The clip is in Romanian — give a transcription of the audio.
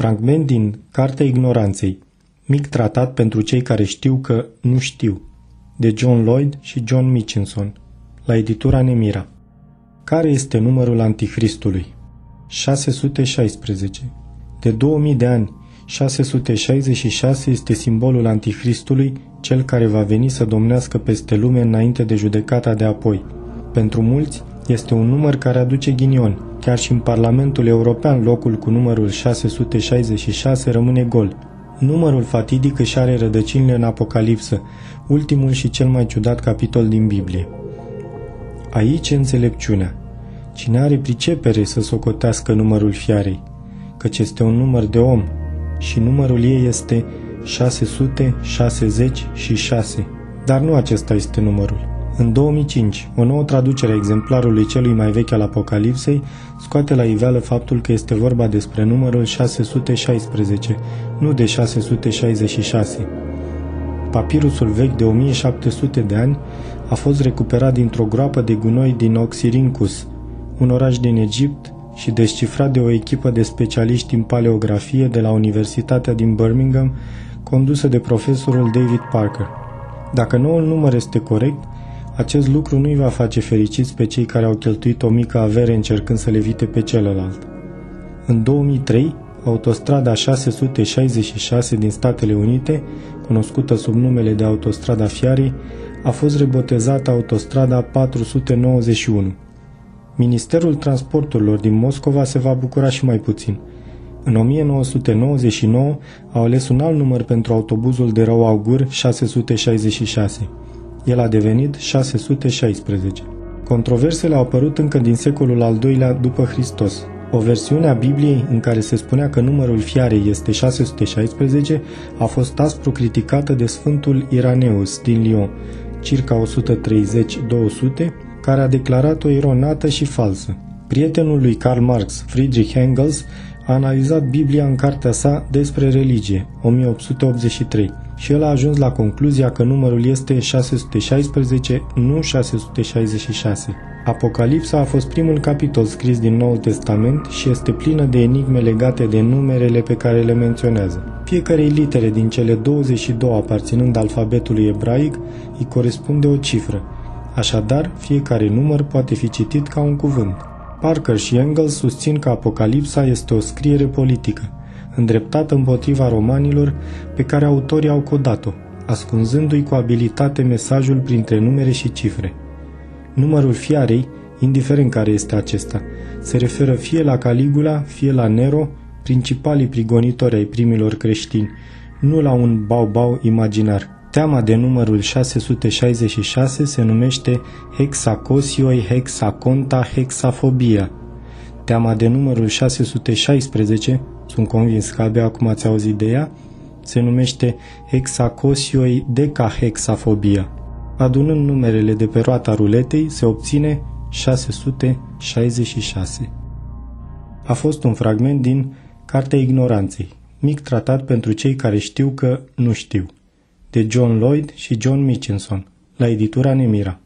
Fragment din Cartea Ignoranței, mic tratat pentru cei care știu că nu știu, de John Lloyd și John Mitchinson, la editura Nemira. Care este numărul Antichristului? 616. De 2000 de ani, 666 este simbolul Antichristului, cel care va veni să domnească peste lume înainte de judecata de apoi. Pentru mulți, este un număr care aduce ghinion. Chiar și în Parlamentul European locul cu numărul 666 rămâne gol. Numărul fatidic își are rădăcinile în Apocalipsă, ultimul și cel mai ciudat capitol din Biblie. Aici e înțelepciunea. Cine are pricepere să socotească numărul fiarei, căci este un număr de om și numărul ei este 666, dar nu acesta este numărul. În 2005, o nouă traducere a exemplarului celui mai vechi al Apocalipsei scoate la iveală faptul că este vorba despre numărul 616, nu de 666. Papirusul vechi de 1700 de ani a fost recuperat dintr-o groapă de gunoi din Oxirincus, un oraș din Egipt, și descifrat de o echipă de specialiști în paleografie de la Universitatea din Birmingham, condusă de profesorul David Parker. Dacă noul număr este corect, acest lucru nu îi va face fericiți pe cei care au cheltuit o mică avere încercând să le evite pe celălalt. În 2003, autostrada 666 din Statele Unite, cunoscută sub numele de Autostrada Fiarei, a fost rebotezată Autostrada 491. Ministerul Transporturilor din Moscova se va bucura și mai puțin. În 1999 au ales un alt număr pentru autobuzul de rău augur 666 el a devenit 616. Controversele au apărut încă din secolul al II-lea după Hristos. O versiune a Bibliei în care se spunea că numărul fiarei este 616 a fost aspru criticată de Sfântul Iraneus din Lyon, circa 130-200, care a declarat-o eronată și falsă. Prietenul lui Karl Marx, Friedrich Engels, a analizat Biblia în cartea sa despre religie, 1883, și el a ajuns la concluzia că numărul este 616, nu 666. Apocalipsa a fost primul capitol scris din Noul Testament și este plină de enigme legate de numerele pe care le menționează. Fiecarei litere din cele 22 aparținând alfabetului ebraic îi corespunde o cifră. Așadar, fiecare număr poate fi citit ca un cuvânt. Parker și Engels susțin că Apocalipsa este o scriere politică, îndreptată împotriva romanilor pe care autorii au codat-o, ascunzându-i cu abilitate mesajul printre numere și cifre. Numărul fiarei, indiferent care este acesta, se referă fie la Caligula, fie la Nero, principalii prigonitori ai primilor creștini, nu la un bau-bau imaginar. Teama de numărul 666 se numește hexacosioi, hexaconta, hexafobia. Teama de numărul 616, sunt convins că abia acum ați auzit de ea, se numește hexacosioi decahexafobia. Adunând numerele de pe roata ruletei, se obține 666. A fost un fragment din Cartea Ignoranței, mic tratat pentru cei care știu că nu știu de John Lloyd și John Mitchinson, la editura Nemira.